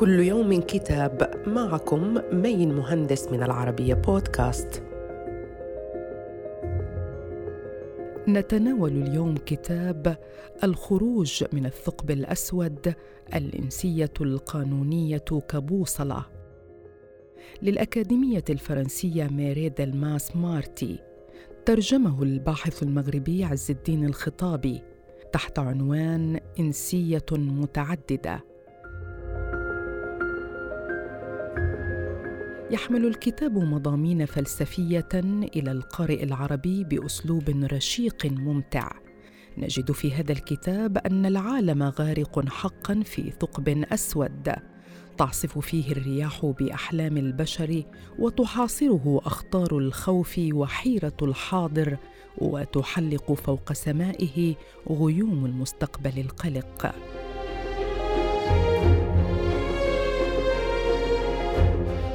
كل يوم كتاب معكم مين مهندس من العربية بودكاست. نتناول اليوم كتاب الخروج من الثقب الأسود الإنسية القانونية كبوصلة للأكاديمية الفرنسية ميري دلماس مارتي ترجمه الباحث المغربي عز الدين الخطابي تحت عنوان إنسية متعددة. يحمل الكتاب مضامين فلسفية إلى القارئ العربي بأسلوب رشيق ممتع. نجد في هذا الكتاب أن العالم غارق حقا في ثقب أسود. تعصف فيه الرياح بأحلام البشر وتحاصره أخطار الخوف وحيرة الحاضر وتحلق فوق سمائه غيوم المستقبل القلق.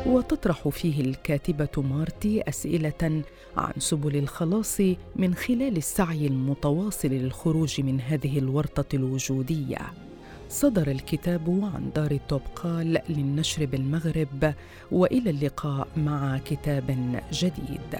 وتطرح فيه الكاتبة مارتي أسئلة عن سبل الخلاص من خلال السعي المتواصل للخروج من هذه الورطة الوجودية. صدر الكتاب عن دار توبقال للنشر بالمغرب وإلى اللقاء مع كتاب جديد